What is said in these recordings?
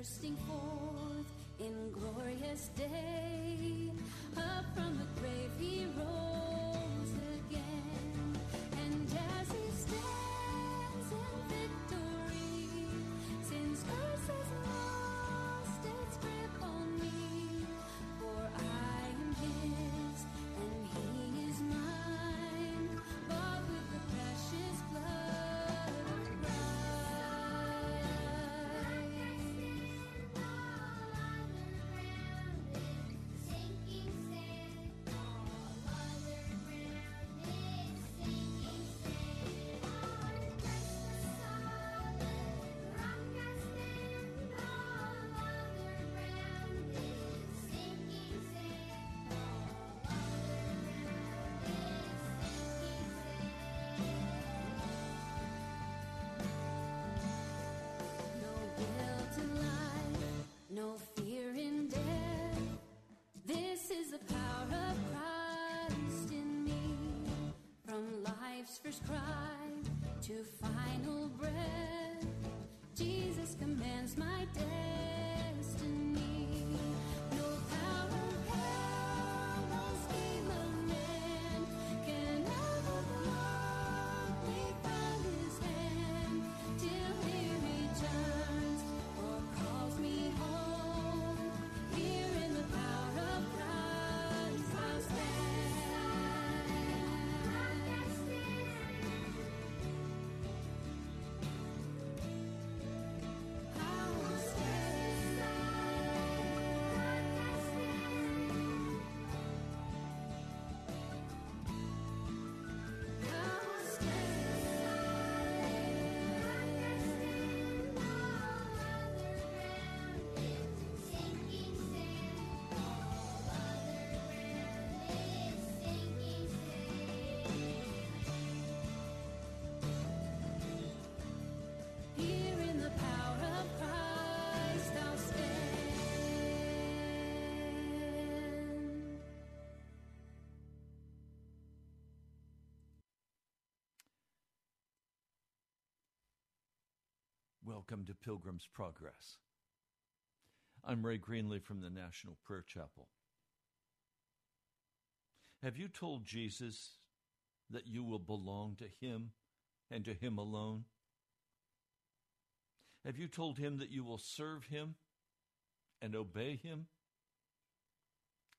bursting forth in glorious day, first cry to final breath, Jesus commands my day. Welcome to Pilgrim's Progress. I'm Ray Greenley from the National Prayer Chapel. Have you told Jesus that you will belong to Him and to Him alone? Have you told Him that you will serve Him and obey Him?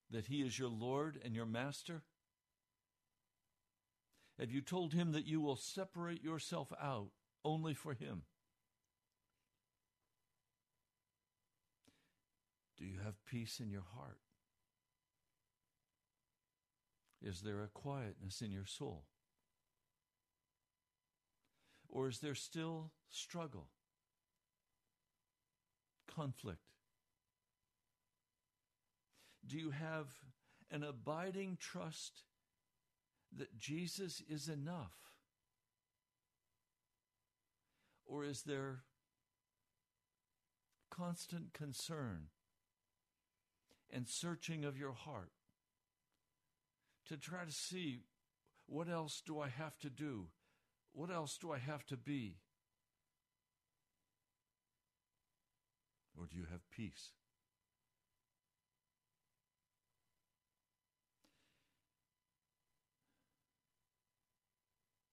That He is your Lord and your Master? Have you told Him that you will separate yourself out only for Him? Do you have peace in your heart? Is there a quietness in your soul? Or is there still struggle, conflict? Do you have an abiding trust that Jesus is enough? Or is there constant concern and searching of your heart to try to see what else do I have to do? What else do I have to be? Or do you have peace?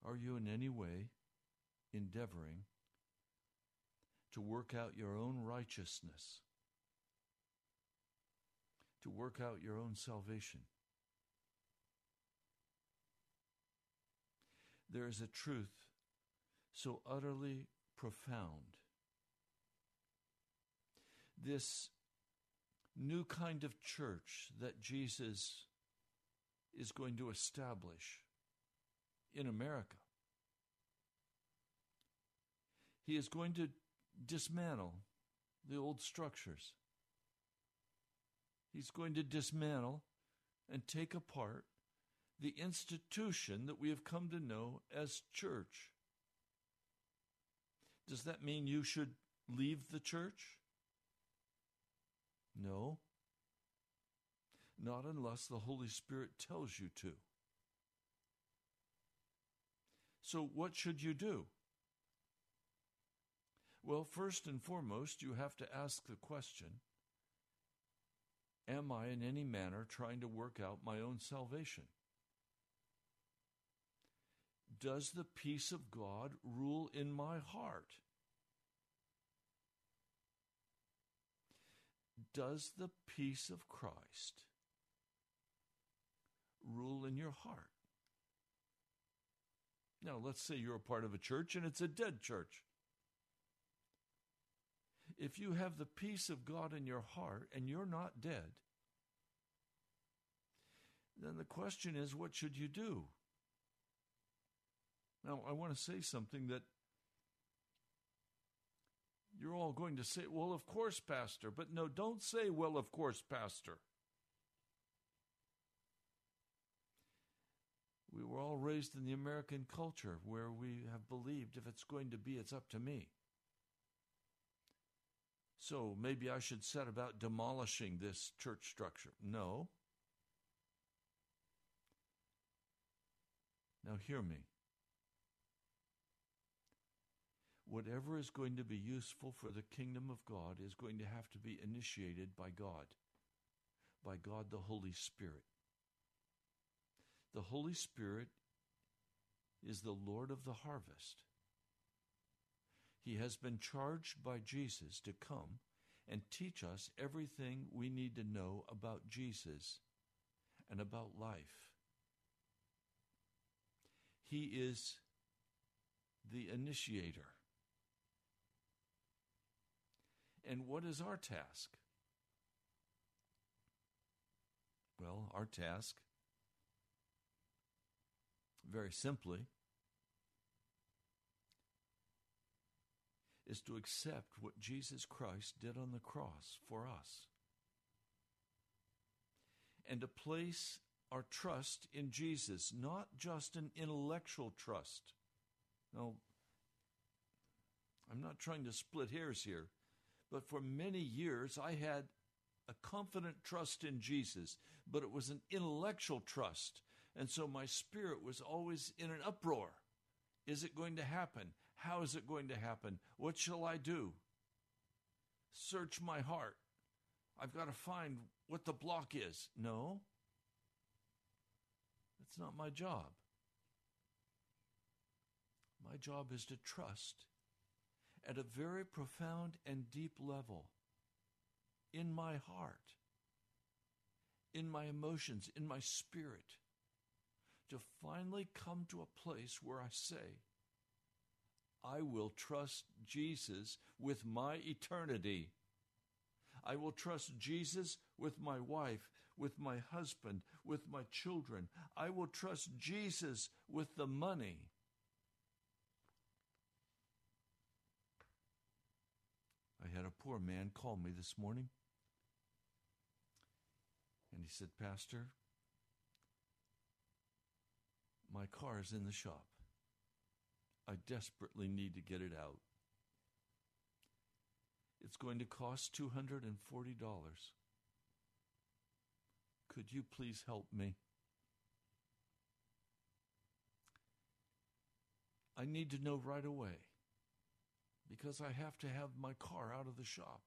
Are you in any way endeavoring to work out your own righteousness, to work out your own salvation? There is a truth so utterly profound. This new kind of church that Jesus is going to establish in America. He is going to dismantle the old structures. He's going to dismantle and take apart the institution that we have come to know as church. Does that mean you should leave the church? No. Not unless the Holy Spirit tells you to. So, what should you do? Well, first and foremost, you have to ask the question Am I in any manner trying to work out my own salvation? Does the peace of God rule in my heart? Does the peace of Christ rule in your heart? Now, let's say you're a part of a church and it's a dead church. If you have the peace of God in your heart and you're not dead, then the question is what should you do? Now, I want to say something that you're all going to say, well, of course, Pastor. But no, don't say, well, of course, Pastor. We were all raised in the American culture where we have believed if it's going to be, it's up to me. So maybe I should set about demolishing this church structure. No. Now, hear me. Whatever is going to be useful for the kingdom of God is going to have to be initiated by God, by God the Holy Spirit. The Holy Spirit is the Lord of the harvest. He has been charged by Jesus to come and teach us everything we need to know about Jesus and about life. He is the initiator. And what is our task? Well, our task, very simply, is to accept what Jesus Christ did on the cross for us and to place our trust in Jesus, not just an intellectual trust. Now, I'm not trying to split hairs here, but for many years I had a confident trust in Jesus, but it was an intellectual trust. And so my spirit was always in an uproar. Is it going to happen? How is it going to happen? What shall I do? Search my heart. I've got to find what the block is. No, that's not my job. My job is to trust at a very profound and deep level in my heart, in my emotions, in my spirit, to finally come to a place where I say, I will trust Jesus with my eternity. I will trust Jesus with my wife, with my husband, with my children. I will trust Jesus with the money. I had a poor man call me this morning. And he said, Pastor, my car is in the shop. I desperately need to get it out. It's going to cost $240. Could you please help me? I need to know right away because I have to have my car out of the shop.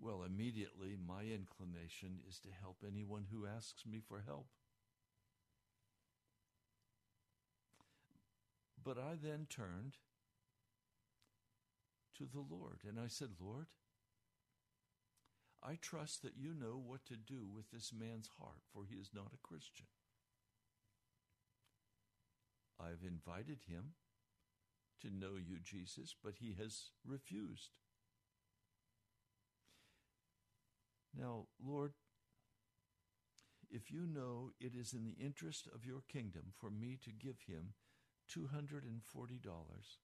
Well, immediately my inclination is to help anyone who asks me for help. But I then turned to the Lord and I said, Lord, I trust that you know what to do with this man's heart, for he is not a Christian. I've invited him to know you, Jesus, but he has refused. Now, Lord, if you know it is in the interest of your kingdom for me to give him $240,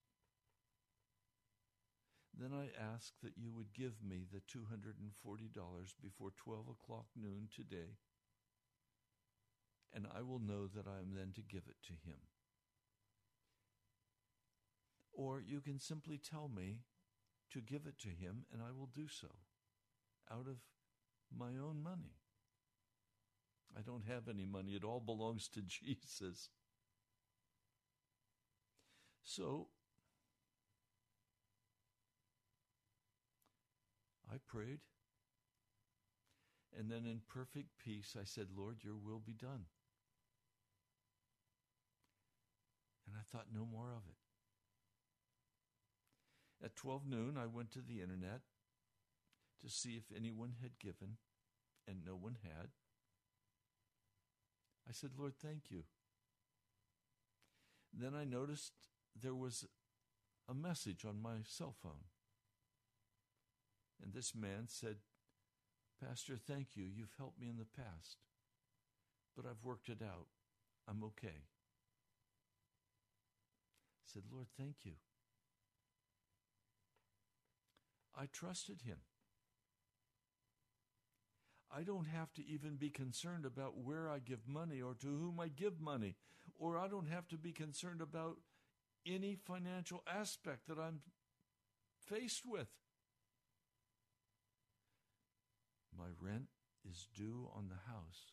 then I ask that you would give me the $240 before 12 o'clock noon today, and I will know that I am then to give it to him. Or you can simply tell me to give it to him, and I will do so out of my own money. I don't have any money, it all belongs to Jesus. So, I prayed, and then in perfect peace I said, Lord, your will be done. And I thought no more of it. At 12 noon, I went to the internet to see if anyone had given, and no one had. I said, Lord, thank you. Then I noticed there was a message on my cell phone. And this man said, Pastor, thank you. You've helped me in the past, but I've worked it out. I'm okay. I said, Lord, thank you. I trusted him. I don't have to even be concerned about where I give money or to whom I give money, or I don't have to be concerned about any financial aspect that I'm faced with. My rent is due on the house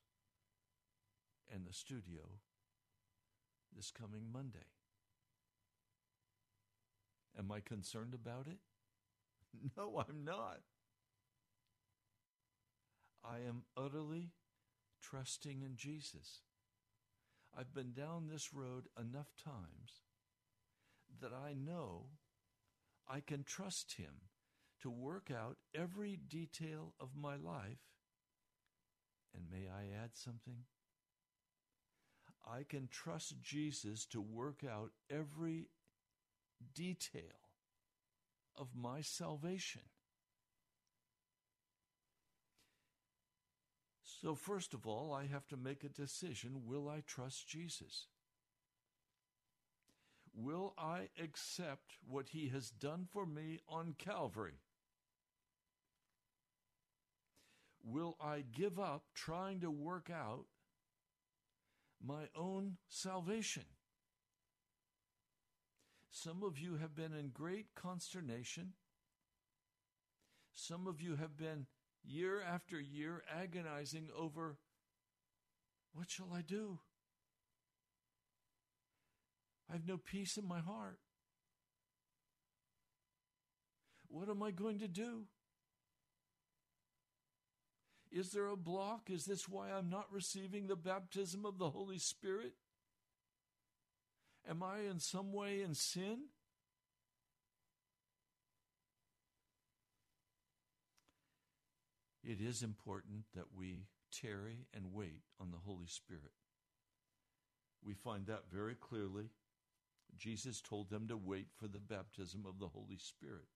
and the studio this coming Monday. Am I concerned about it? No, I'm not. I am utterly trusting in Jesus. I've been down this road enough times that I know I can trust Him to work out every detail of my life. And may I add something? I can trust Jesus to work out every detail of my salvation. So, first of all, I have to make a decision will I trust Jesus? Will I accept what he has done for me on Calvary? Will I give up trying to work out my own salvation? Some of you have been in great consternation. Some of you have been year after year agonizing over what shall I do? I have no peace in my heart. What am I going to do? Is there a block? Is this why I'm not receiving the baptism of the Holy Spirit? Am I in some way in sin? It is important that we tarry and wait on the Holy Spirit. We find that very clearly. Jesus told them to wait for the baptism of the Holy Spirit.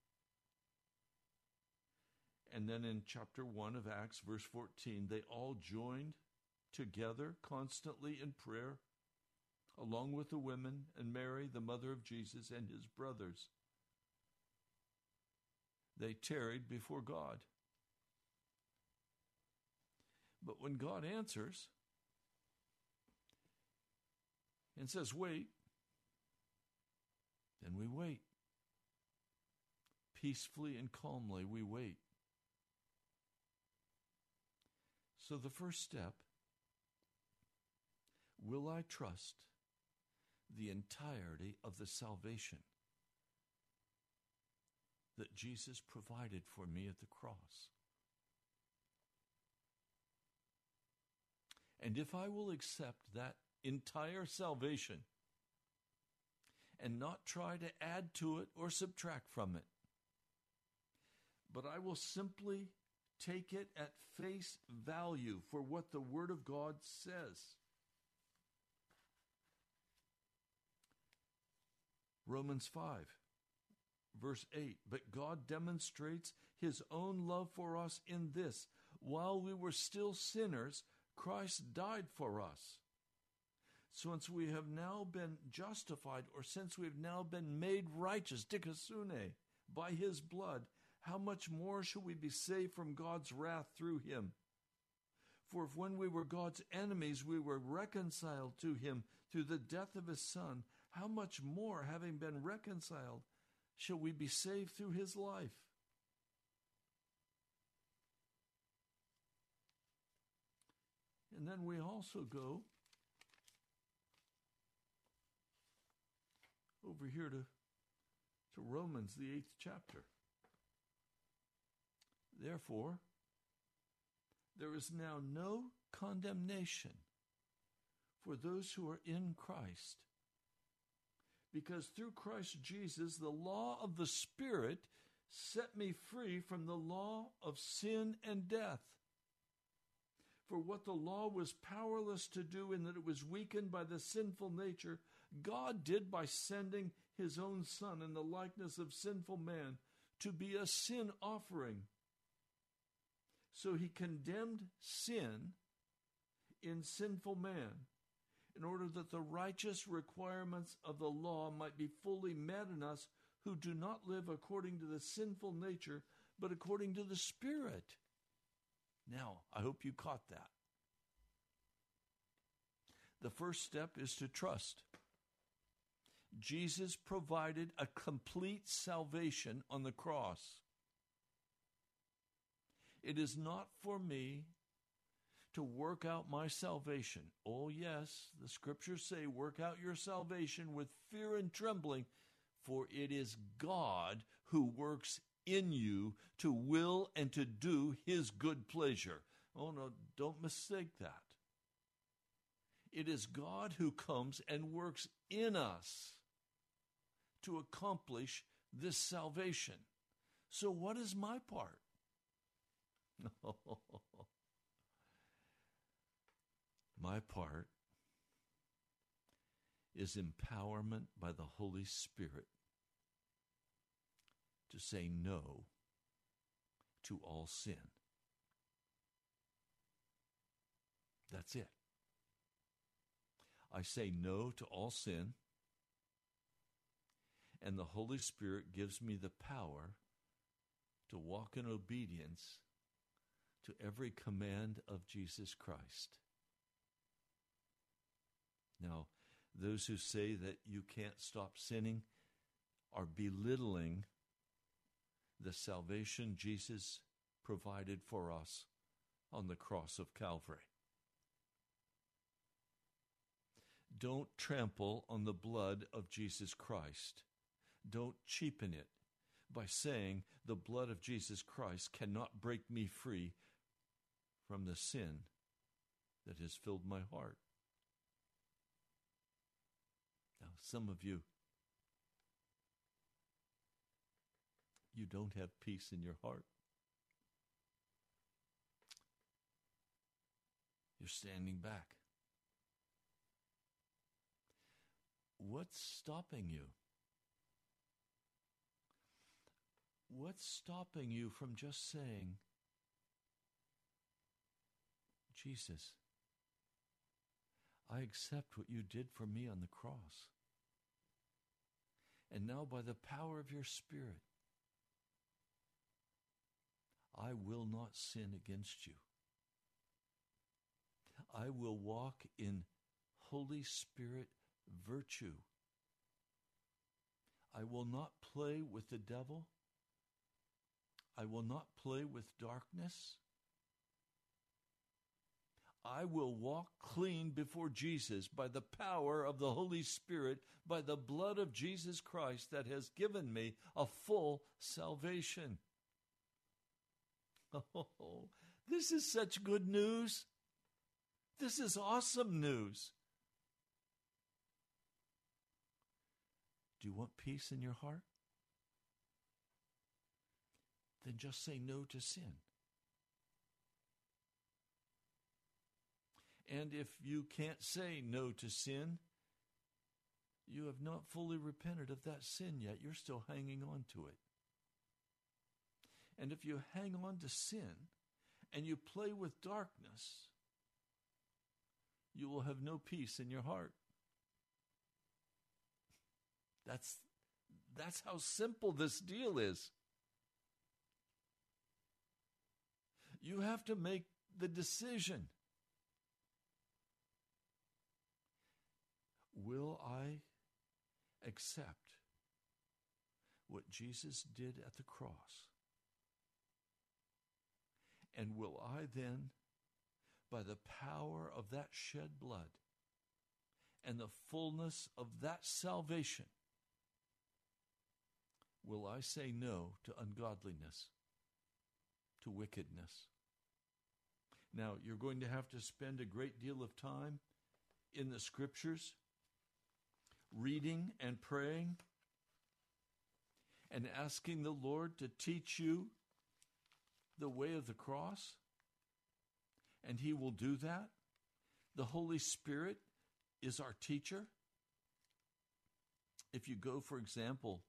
And then in chapter 1 of Acts, verse 14, they all joined together constantly in prayer, along with the women and Mary, the mother of Jesus, and his brothers. They tarried before God. But when God answers and says, wait, then we wait. Peacefully and calmly, we wait. So the first step will I trust the entirety of the salvation that Jesus provided for me at the cross? And if I will accept that entire salvation and not try to add to it or subtract from it, but I will simply take it at face value for what the Word of God says. Romans 5, verse 8. But God demonstrates His own love for us in this while we were still sinners, Christ died for us. Since we have now been justified, or since we have now been made righteous, dikaiosune, by his blood, how much more shall we be saved from God's wrath through him? For if when we were God's enemies we were reconciled to him through the death of his Son, how much more, having been reconciled, shall we be saved through his life? And then we also go over here to, to Romans, the eighth chapter. Therefore, there is now no condemnation for those who are in Christ. Because through Christ Jesus, the law of the Spirit set me free from the law of sin and death. For what the law was powerless to do, in that it was weakened by the sinful nature, God did by sending his own Son in the likeness of sinful man to be a sin offering. So he condemned sin in sinful man in order that the righteous requirements of the law might be fully met in us who do not live according to the sinful nature, but according to the Spirit. Now, I hope you caught that. The first step is to trust. Jesus provided a complete salvation on the cross. It is not for me to work out my salvation. Oh, yes, the scriptures say, work out your salvation with fear and trembling, for it is God who works in you to will and to do his good pleasure. Oh, no, don't mistake that. It is God who comes and works in us to accomplish this salvation. So, what is my part? my part is empowerment by the Holy Spirit to say no to all sin. That's it. I say no to all sin, and the Holy Spirit gives me the power to walk in obedience to every command of Jesus Christ. Now, those who say that you can't stop sinning are belittling the salvation Jesus provided for us on the cross of Calvary. Don't trample on the blood of Jesus Christ. Don't cheapen it by saying the blood of Jesus Christ cannot break me free from the sin that has filled my heart. Now, some of you, you don't have peace in your heart. You're standing back. What's stopping you? What's stopping you from just saying, Jesus, I accept what you did for me on the cross. And now, by the power of your Spirit, I will not sin against you. I will walk in Holy Spirit virtue. I will not play with the devil. I will not play with darkness. I will walk clean before Jesus by the power of the Holy Spirit, by the blood of Jesus Christ that has given me a full salvation. Oh, this is such good news. This is awesome news. Do you want peace in your heart? Then just say no to sin. And if you can't say no to sin, you have not fully repented of that sin yet. You're still hanging on to it. And if you hang on to sin and you play with darkness, you will have no peace in your heart. That's that's how simple this deal is. You have to make the decision. Will I accept what Jesus did at the cross? And will I then, by the power of that shed blood and the fullness of that salvation, will I say no to ungodliness, to wickedness? Now, you're going to have to spend a great deal of time in the scriptures, reading and praying, and asking the Lord to teach you the way of the cross. And He will do that. The Holy Spirit is our teacher. If you go, for example,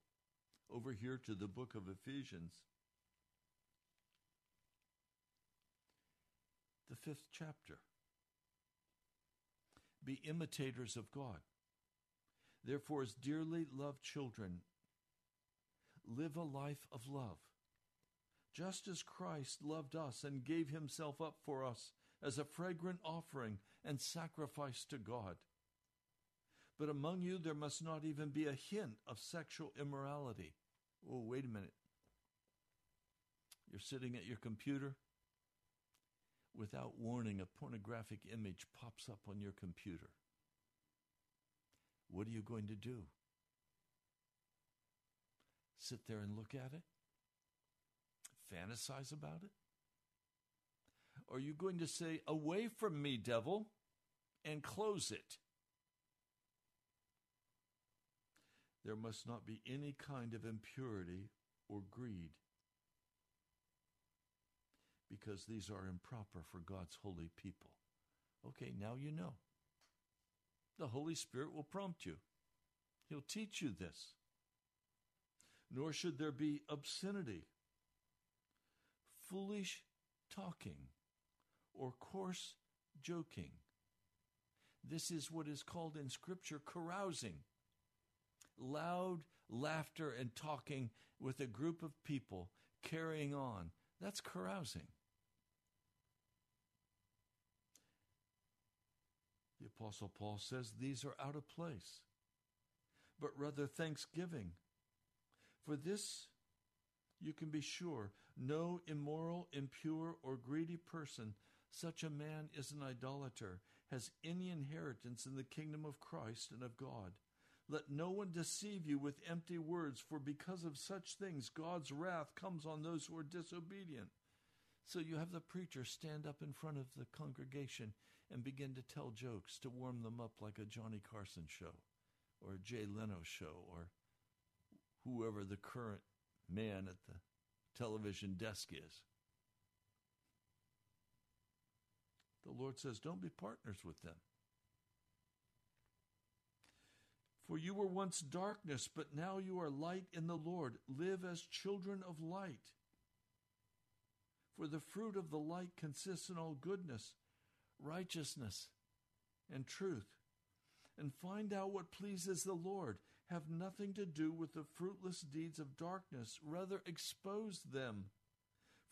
over here to the book of Ephesians, the fifth chapter. Be imitators of God. Therefore, as dearly loved children, live a life of love, just as Christ loved us and gave himself up for us as a fragrant offering and sacrifice to God. But among you there must not even be a hint of sexual immorality. Oh, wait a minute. You're sitting at your computer. Without warning, a pornographic image pops up on your computer. What are you going to do? Sit there and look at it? Fantasize about it? Or are you going to say, Away from me, devil, and close it? There must not be any kind of impurity or greed because these are improper for God's holy people. Okay, now you know. The Holy Spirit will prompt you, He'll teach you this. Nor should there be obscenity, foolish talking, or coarse joking. This is what is called in Scripture carousing. Loud laughter and talking with a group of people carrying on. That's carousing. The Apostle Paul says these are out of place, but rather thanksgiving. For this you can be sure no immoral, impure, or greedy person, such a man is an idolater, has any inheritance in the kingdom of Christ and of God. Let no one deceive you with empty words, for because of such things God's wrath comes on those who are disobedient. So you have the preacher stand up in front of the congregation and begin to tell jokes to warm them up like a Johnny Carson show or a Jay Leno show or whoever the current man at the television desk is. The Lord says, don't be partners with them. For you were once darkness, but now you are light in the Lord. Live as children of light. For the fruit of the light consists in all goodness, righteousness, and truth. And find out what pleases the Lord. Have nothing to do with the fruitless deeds of darkness, rather, expose them.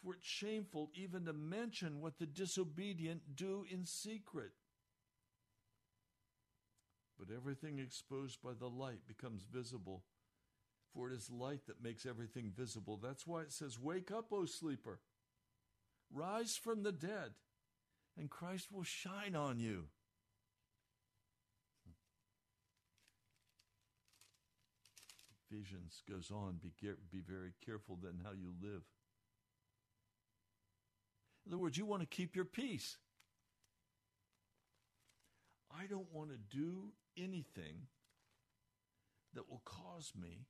For it's shameful even to mention what the disobedient do in secret. But everything exposed by the light becomes visible. For it is light that makes everything visible. That's why it says, Wake up, O sleeper. Rise from the dead, and Christ will shine on you. Ephesians goes on, be, be very careful then how you live. In other words, you want to keep your peace. I don't want to do anything that will cause me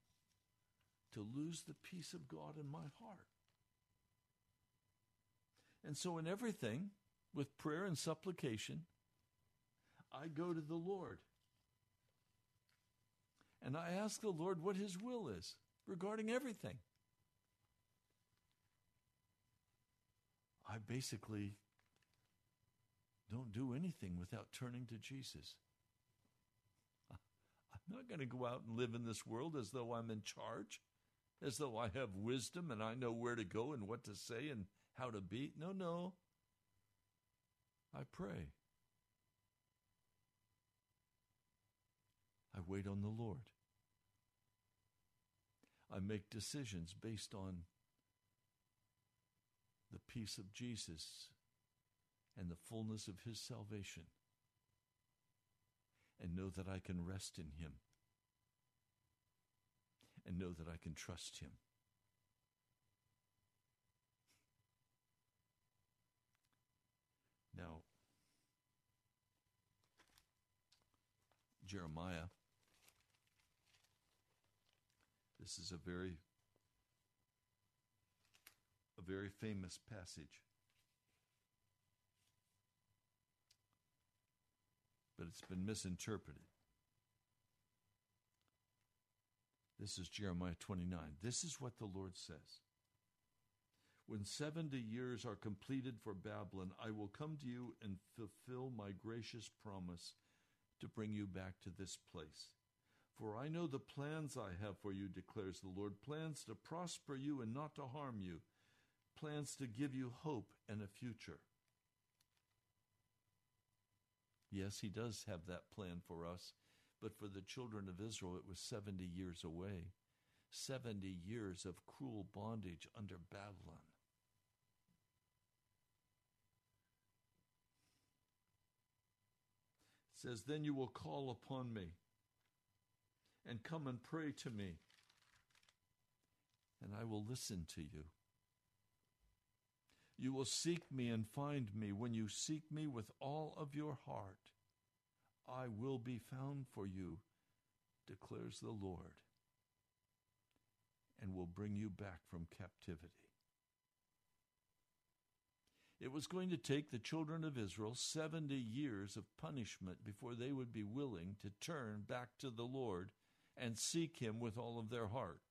to lose the peace of God in my heart. And so, in everything, with prayer and supplication, I go to the Lord. And I ask the Lord what His will is regarding everything. I basically don't do anything without turning to Jesus. I'm not going to go out and live in this world as though I'm in charge, as though I have wisdom and I know where to go and what to say and how to be. No, no. I pray. I wait on the Lord. I make decisions based on the peace of Jesus and the fullness of his salvation and know that I can rest in him and know that I can trust him. Now, Jeremiah, this is a very a very famous passage. But it's been misinterpreted. This is Jeremiah 29. This is what the Lord says. When 70 years are completed for Babylon, I will come to you and fulfill my gracious promise to bring you back to this place. For I know the plans I have for you, declares the Lord plans to prosper you and not to harm you, plans to give you hope and a future. Yes, He does have that plan for us, but for the children of Israel, it was 70 years away. 70 years of cruel bondage under Babylon. Says, Then you will call upon me and come and pray to me, and I will listen to you. You will seek me and find me when you seek me with all of your heart. I will be found for you, declares the Lord, and will bring you back from captivity. It was going to take the children of Israel 70 years of punishment before they would be willing to turn back to the Lord and seek Him with all of their heart.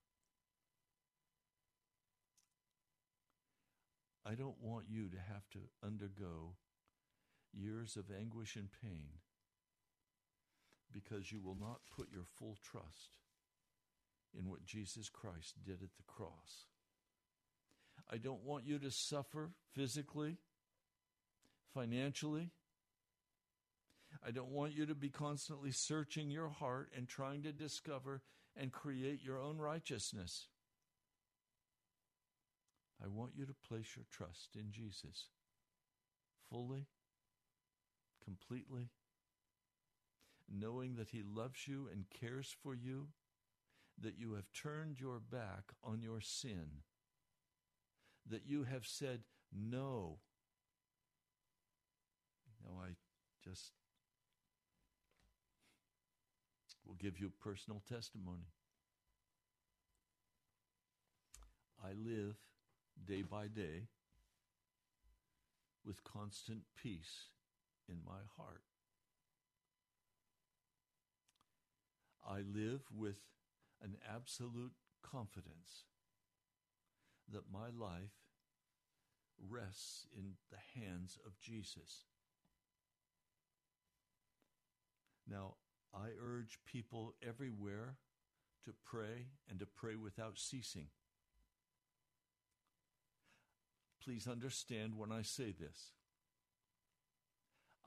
I don't want you to have to undergo years of anguish and pain because you will not put your full trust in what Jesus Christ did at the cross. I don't want you to suffer physically, financially. I don't want you to be constantly searching your heart and trying to discover and create your own righteousness. I want you to place your trust in Jesus fully, completely, knowing that He loves you and cares for you, that you have turned your back on your sin, that you have said no. Now, I just will give you personal testimony. I live day by day with constant peace in my heart. I live with an absolute confidence that my life rests in the hands of Jesus. Now, I urge people everywhere to pray and to pray without ceasing. Please understand when I say this.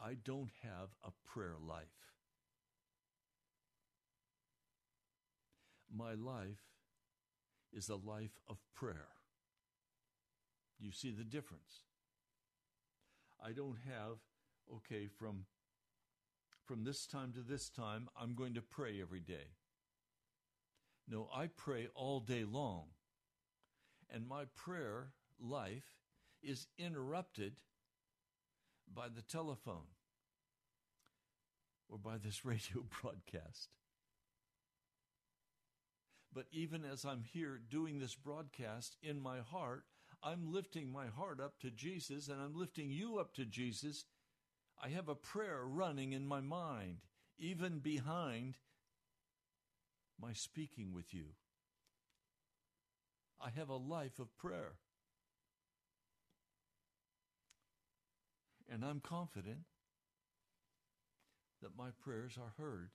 I don't have a prayer life. My life is a life of prayer. You see the difference? I don't have, okay, from, from this time to this time, I'm going to pray every day. No, I pray all day long. And my prayer life is interrupted by the telephone or by this radio broadcast. But even as I'm here doing this broadcast in my heart, I'm lifting my heart up to Jesus and I'm lifting you up to Jesus. I have a prayer running in my mind, even behind my speaking with you. I have a life of prayer. And I'm confident that my prayers are heard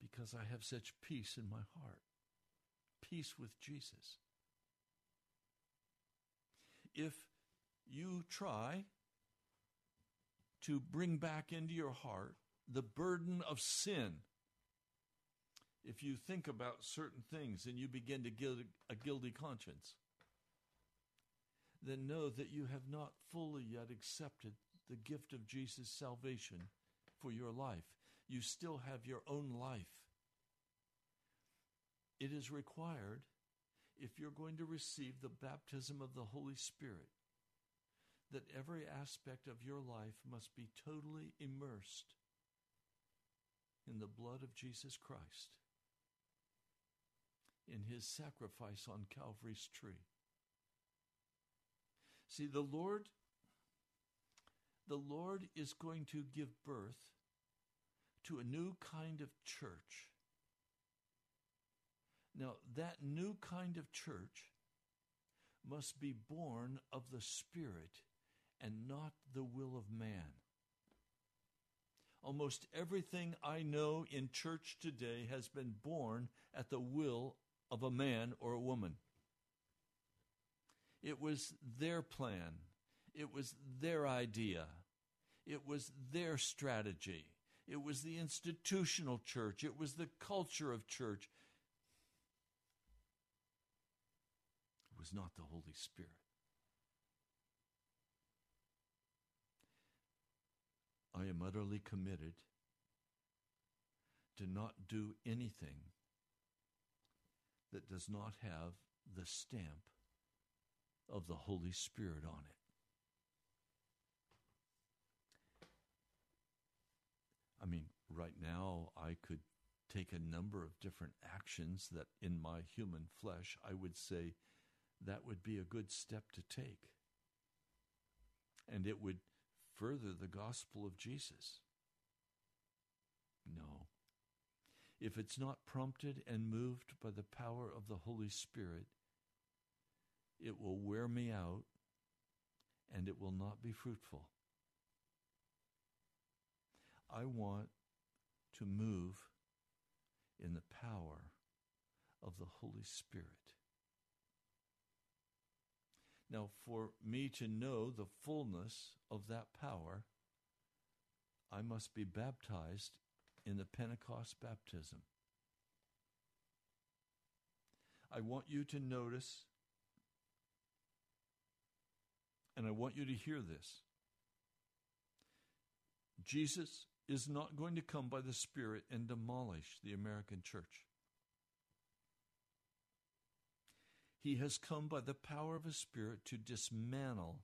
because I have such peace in my heart. Peace with Jesus. If you try to bring back into your heart the burden of sin, if you think about certain things and you begin to get a guilty conscience, then know that you have not fully yet accepted the gift of Jesus' salvation for your life. You still have your own life. It is required if you're going to receive the baptism of the Holy Spirit that every aspect of your life must be totally immersed in the blood of Jesus Christ, in his sacrifice on Calvary's tree. See, the Lord the Lord is going to give birth to a new kind of church. Now, that new kind of church must be born of the Spirit and not the will of man. Almost everything I know in church today has been born at the will of a man or a woman. It was their plan. It was their idea. It was their strategy. It was the institutional church. It was the culture of church. Was not the Holy Spirit. I am utterly committed to not do anything that does not have the stamp of the Holy Spirit on it. I mean, right now, I could take a number of different actions that in my human flesh I would say that would be a good step to take. And it would further the gospel of Jesus. No. If it's not prompted and moved by the power of the Holy Spirit, it will wear me out and it will not be fruitful. I want to move in the power of the Holy Spirit. Now, for me to know the fullness of that power, I must be baptized in the Pentecost baptism. I want you to notice, and I want you to hear this. Jesus is not going to come by the Spirit and demolish the American church. He has come by the power of His Spirit to dismantle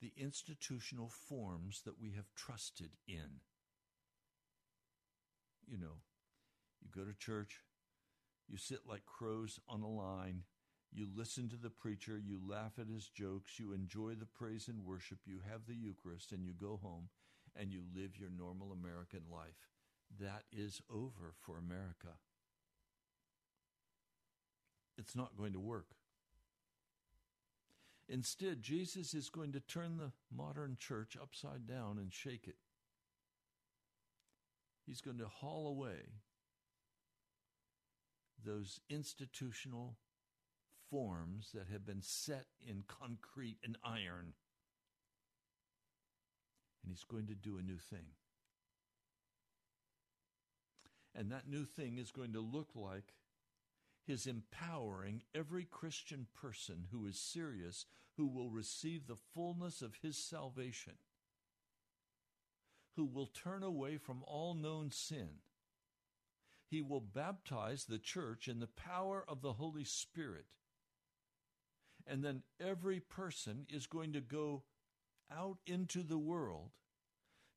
the institutional forms that we have trusted in. You know, you go to church, you sit like crows on a line, you listen to the preacher, you laugh at his jokes, you enjoy the praise and worship, you have the Eucharist, and you go home and you live your normal American life. That is over for America. It's not going to work. Instead, Jesus is going to turn the modern church upside down and shake it. He's going to haul away those institutional forms that have been set in concrete and iron. And he's going to do a new thing. And that new thing is going to look like his empowering every Christian person who is serious, who will receive the fullness of his salvation, who will turn away from all known sin. He will baptize the church in the power of the Holy Spirit. And then every person is going to go out into the world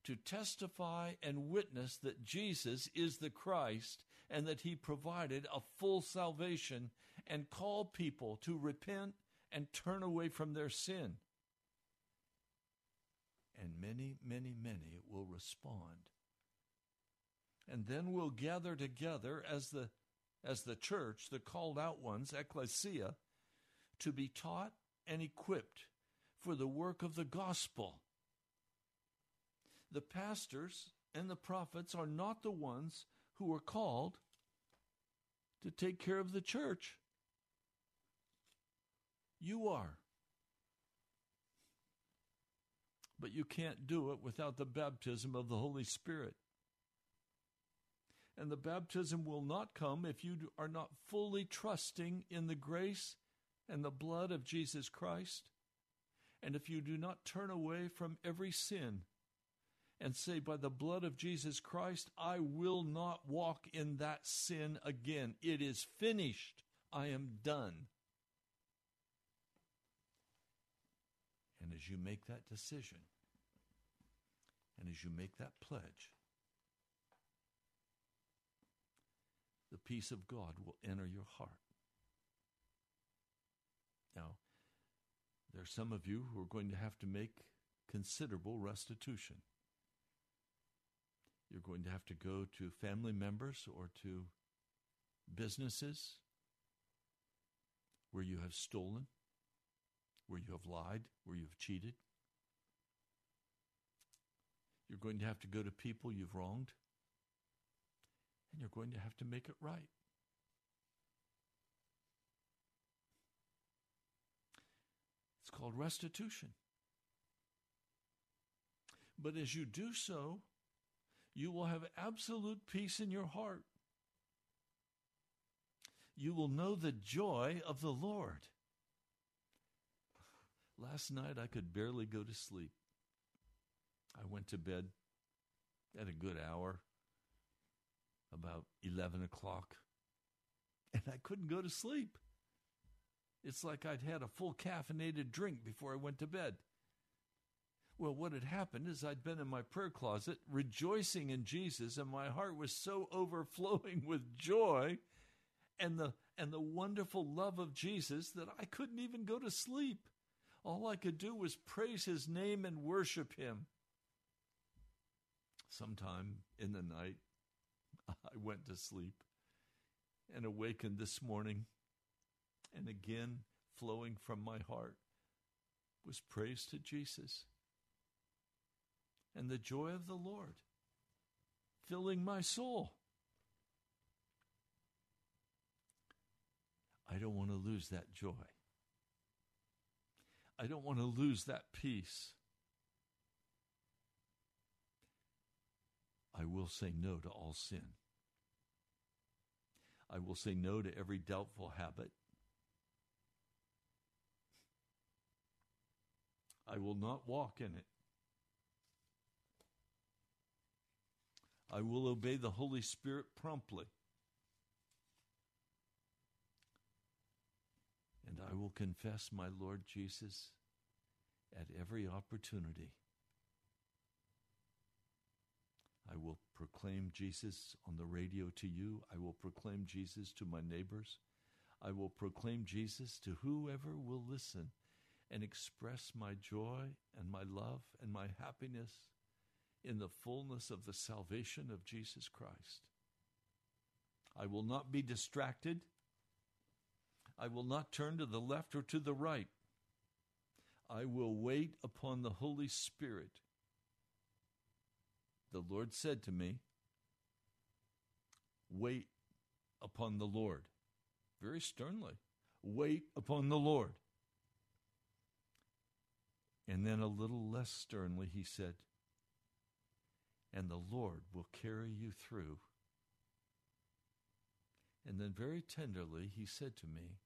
to testify and witness that Jesus is the Christ and that he provided a full salvation and called people to repent and turn away from their sin. And many, many, many will respond. And then we'll gather together as the as the church, the called out ones, ecclesia, to be taught and equipped for the work of the gospel. The pastors and the prophets are not the ones who are called to take care of the church. You are. But you can't do it without the baptism of the Holy Spirit. And the baptism will not come if you are not fully trusting in the grace and the blood of Jesus Christ, and if you do not turn away from every sin and say, By the blood of Jesus Christ, I will not walk in that sin again. It is finished. I am done. And as you make that decision, and as you make that pledge, the peace of God will enter your heart. Now, there are some of you who are going to have to make considerable restitution. You're going to have to go to family members or to businesses where you have stolen, where you have lied, where you have cheated. You're going to have to go to people you've wronged, and you're going to have to make it right. It's called restitution. But as you do so, you will have absolute peace in your heart. You will know the joy of the Lord. Last night I could barely go to sleep. I went to bed at a good hour, about 11 o'clock, and I couldn't go to sleep. It's like I'd had a full caffeinated drink before I went to bed. Well, what had happened is I'd been in my prayer closet rejoicing in Jesus, and my heart was so overflowing with joy and the and the wonderful love of Jesus that I couldn't even go to sleep. All I could do was praise his name and worship him. Sometime in the night, I went to sleep and awakened this morning, and again, flowing from my heart, was praise to Jesus and the joy of the Lord filling my soul. I don't want to lose that joy. I don't want to lose that peace. I will say no to all sin. I will say no to every doubtful habit. I will not walk in it. I will obey the Holy Spirit promptly. And I will confess my Lord Jesus at every opportunity. I will proclaim Jesus on the radio to you. I will proclaim Jesus to my neighbors. I will proclaim Jesus to whoever will listen and express my joy and my love and my happiness in the fullness of the salvation of Jesus Christ. I will not be distracted. I will not turn to the left or to the right. I will wait upon the Holy Spirit. The Lord said to me, Wait upon the Lord. Very sternly. Wait upon the Lord. And then a little less sternly, he said, And the Lord will carry you through. And then very tenderly, he said to me,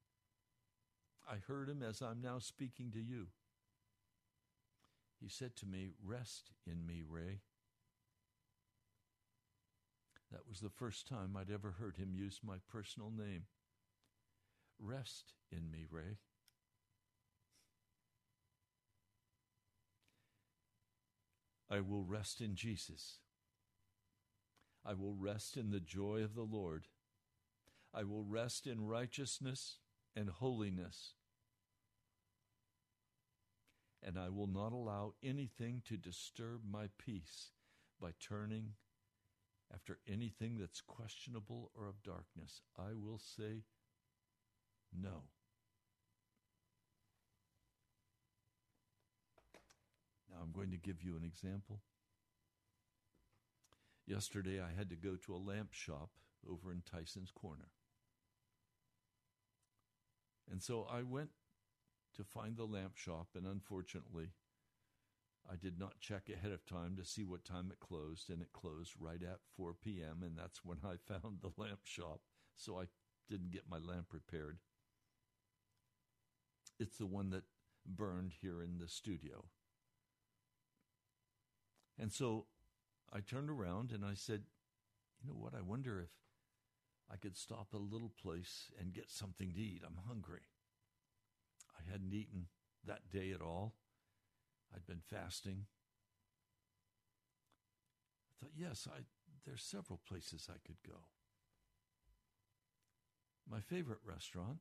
I heard him as I'm now speaking to you. He said to me, Rest in me, Ray. That was the first time I'd ever heard him use my personal name. Rest in me, Ray. I will rest in Jesus. I will rest in the joy of the Lord. I will rest in righteousness and holiness. And I will not allow anything to disturb my peace by turning after anything that's questionable or of darkness. I will say no. Now I'm going to give you an example. Yesterday I had to go to a lamp shop over in Tysons Corner. And so I went to find the lamp shop, and unfortunately, I did not check ahead of time to see what time it closed, and it closed right at 4 p.m., and that's when I found the lamp shop, so I didn't get my lamp repaired. It's the one that burned here in the studio. And so I turned around and I said, You know what? I wonder if I could stop at a little place and get something to eat. I'm hungry. I hadn't eaten that day at all. I'd been fasting. I thought, yes, I, there's several places I could go. My favorite restaurant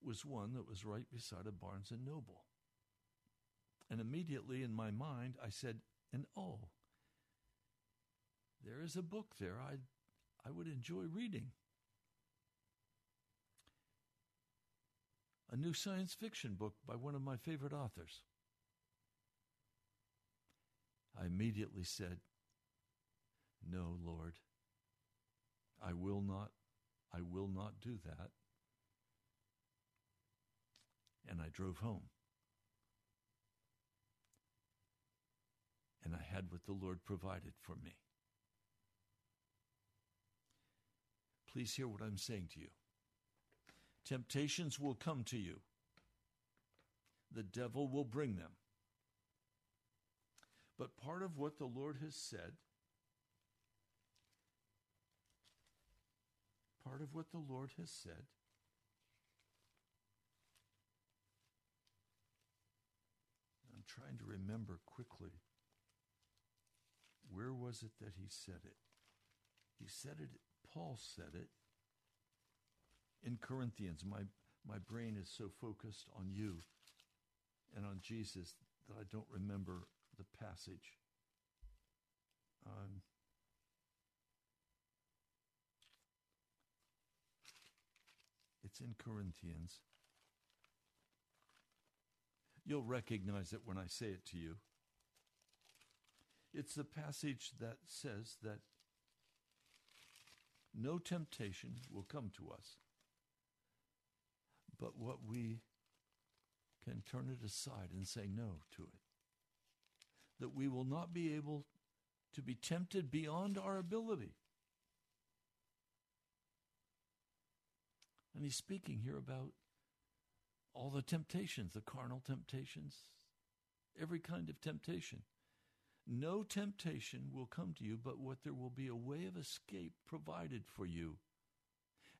was one that was right beside a Barnes and Noble. And immediately in my mind, I said, and oh, there is a book there I, I would enjoy reading. A new science fiction book by one of my favorite authors. I immediately said, No, Lord, I will not, I will not do that. And I drove home. And I had what the Lord provided for me. Please hear what I'm saying to you. Temptations will come to you. The devil will bring them. But part of what the Lord has said, part of what the Lord has said, I'm trying to remember quickly. Where was it that he said it? He said it, Paul said it in Corinthians. My, my brain is so focused on you and on Jesus that I don't remember the passage. Um, it's in Corinthians. You'll recognize it when I say it to you. It's the passage that says that no temptation will come to us, but what we can turn it aside and say no to it. That we will not be able to be tempted beyond our ability. And he's speaking here about all the temptations, the carnal temptations, every kind of temptation. No temptation will come to you, but what there will be a way of escape provided for you.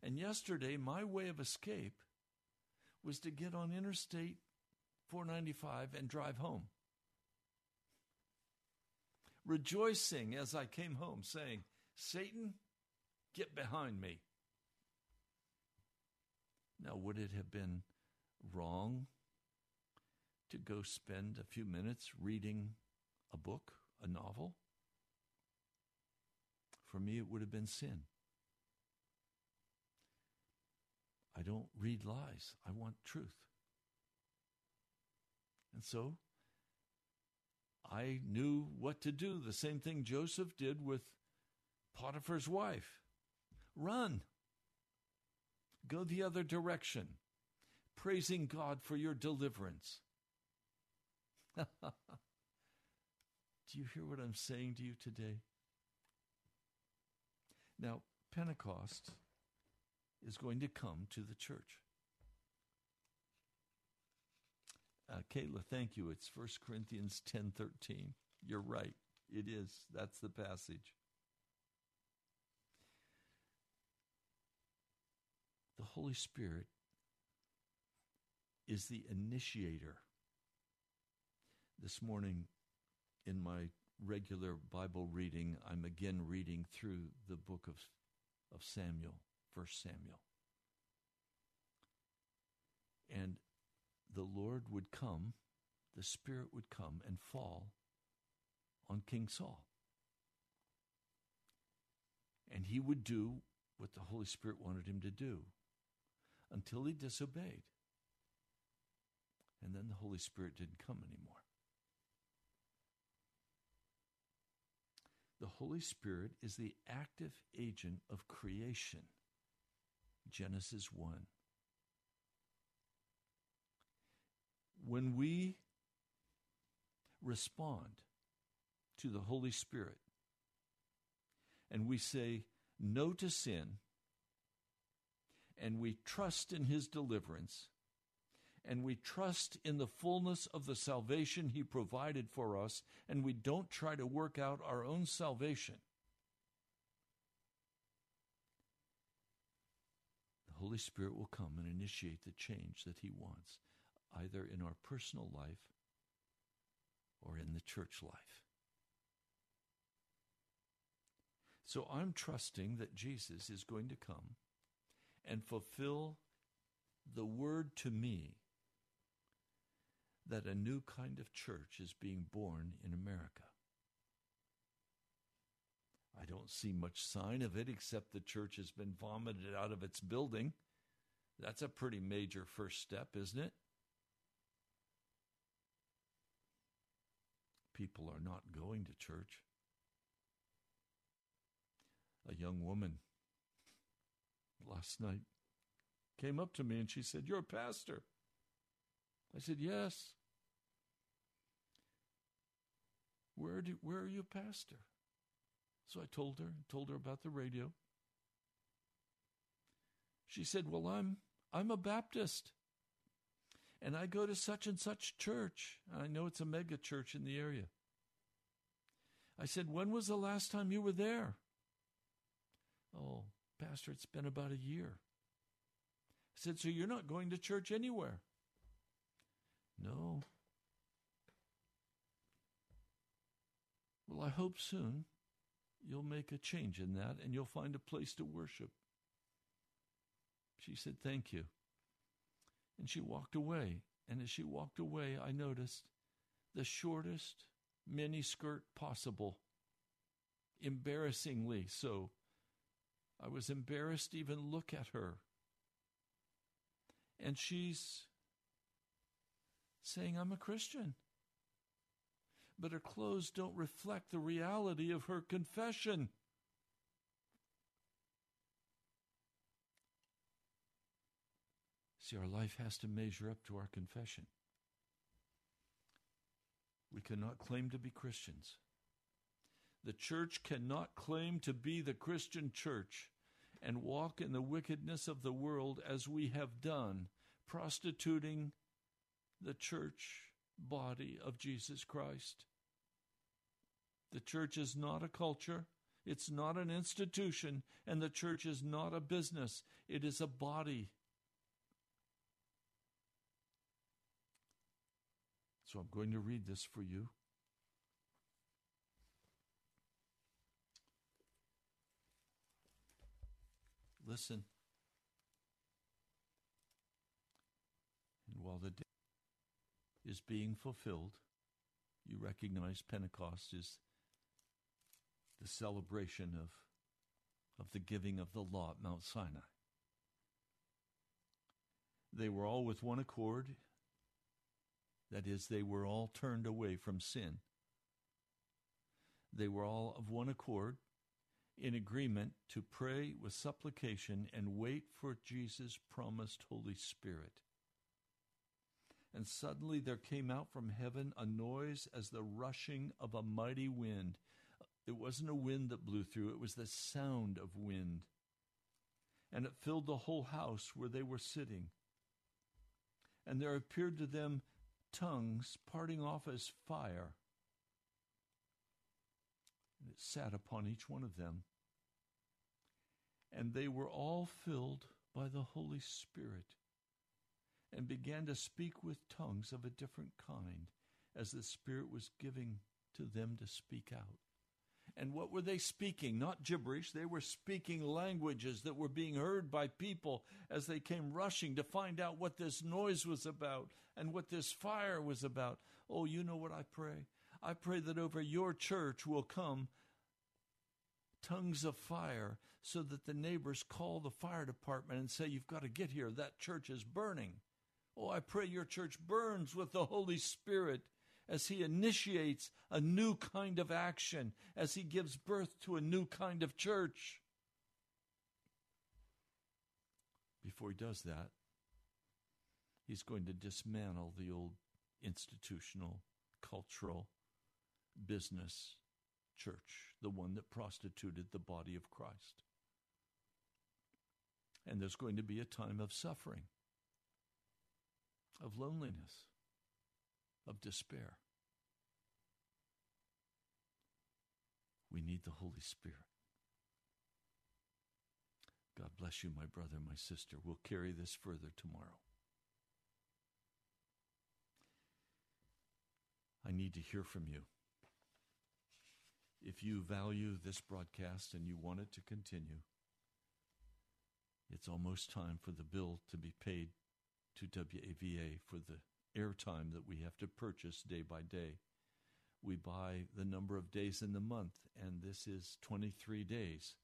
And yesterday, my way of escape was to get on Interstate 495 and drive home. Rejoicing as I came home, saying, Satan, get behind me. Now, would it have been wrong to go spend a few minutes reading a book, a novel? For me, it would have been sin. I don't read lies, I want truth. And so I knew what to do. The same thing Joseph did with Potiphar's wife run, go the other direction, praising God for your deliverance. do you hear what I'm saying to you today? Now, Pentecost is going to come to the church. Uh, Kayla, thank you. It's 1 Corinthians 10:13. You're right. It is. That's the passage. The Holy Spirit is the initiator. This morning in my regular Bible reading, I'm again reading through the book of, of Samuel, 1 Samuel. And the Lord would come, the Spirit would come and fall on King Saul. And he would do what the Holy Spirit wanted him to do until he disobeyed. And then the Holy Spirit didn't come anymore. The Holy Spirit is the active agent of creation. Genesis 1. When we respond to the Holy Spirit and we say no to sin and we trust in His deliverance and we trust in the fullness of the salvation He provided for us, and we don't try to work out our own salvation, the Holy Spirit will come and initiate the change that He wants, either in our personal life or in the church life. So I'm trusting that Jesus is going to come and fulfill the word to me that a new kind of church is being born in America. I don't see much sign of it except the church has been vomited out of its building. That's a pretty major first step, isn't it? People are not going to church. A young woman last night came up to me and she said, You're a pastor. I said, Yes. Where do where are you pastor? So I told her, told her about the radio. She said, Well, I'm I'm a Baptist. And I go to such and such church. I know it's a mega church in the area. I said, When was the last time you were there? Oh, Pastor, it's been about a year. I said, So you're not going to church anywhere? No. Well, I hope soon you'll make a change in that and you'll find a place to worship. She said, Thank you. And she walked away. And as she walked away, I noticed the shortest mini skirt possible, embarrassingly so. I was embarrassed to even look at her. And she's saying, I'm a Christian. But her clothes don't reflect the reality of her confession. See, our life has to measure up to our confession. We cannot claim to be Christians. The church cannot claim to be the Christian church and walk in the wickedness of the world as we have done, prostituting the church body of Jesus Christ. The church is not a culture, it's not an institution, and the church is not a business, it is a body. So I'm going to read this for you. Listen. And while the is being fulfilled, you recognize Pentecost is the celebration of, of the giving of the law at Mount Sinai. They were all with one accord. That is, they were all turned away from sin. They were all of one accord in agreement to pray with supplication and wait for Jesus' promised Holy Spirit. And suddenly there came out from heaven a noise as the rushing of a mighty wind. It wasn't a wind that blew through, it was the sound of wind. And it filled the whole house where they were sitting. And there appeared to them tongues parting off as fire. And it sat upon each one of them. And they were all filled by the Holy Spirit and began to speak with tongues of a different kind as the Spirit was giving to them to speak out. And what were they speaking? Not gibberish. They were speaking languages that were being heard by people as they came rushing to find out what this noise was about and what this fire was about. Oh, you know what I pray? I pray that over your church will come tongues of fire so that the neighbors call the fire department and say, You've got to get here. That church is burning. Oh, I pray your church burns with the Holy Spirit as He initiates a new kind of action, as He gives birth to a new kind of church. Before He does that, He's going to dismantle the old institutional, cultural, business church, the one that prostituted the body of Christ. And there's going to be a time of suffering, of loneliness, of despair. We need the Holy Spirit. God bless you, my brother, my sister. We'll carry this further tomorrow. I need to hear from you. If you value this broadcast and you want it to continue, it's almost time for the bill to be paid to WAVA for the airtime that we have to purchase day by day. We buy the number of days in the month, and this is 23 days.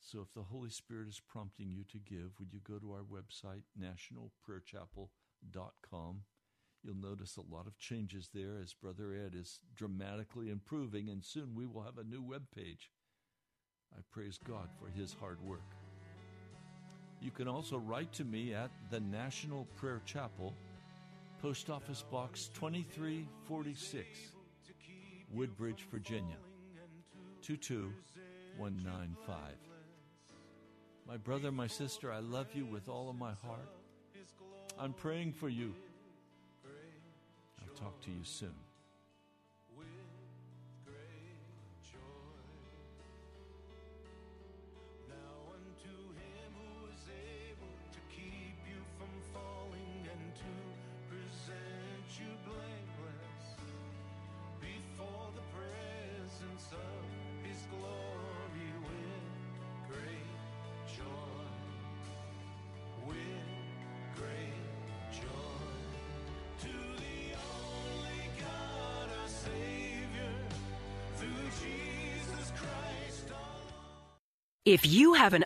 So if the Holy Spirit is prompting you to give, would you go to our website, nationalprayerchapel.com? You'll notice a lot of changes there as Brother Ed is dramatically improving, and soon we will have a new web page. I praise God for his hard work. You can also write to me at the National Prayer Chapel, Post Office Box 2346, Woodbridge, Virginia 22195. My brother, my sister, I love you with all of my heart. I'm praying for you. I'll talk to you soon. If you have an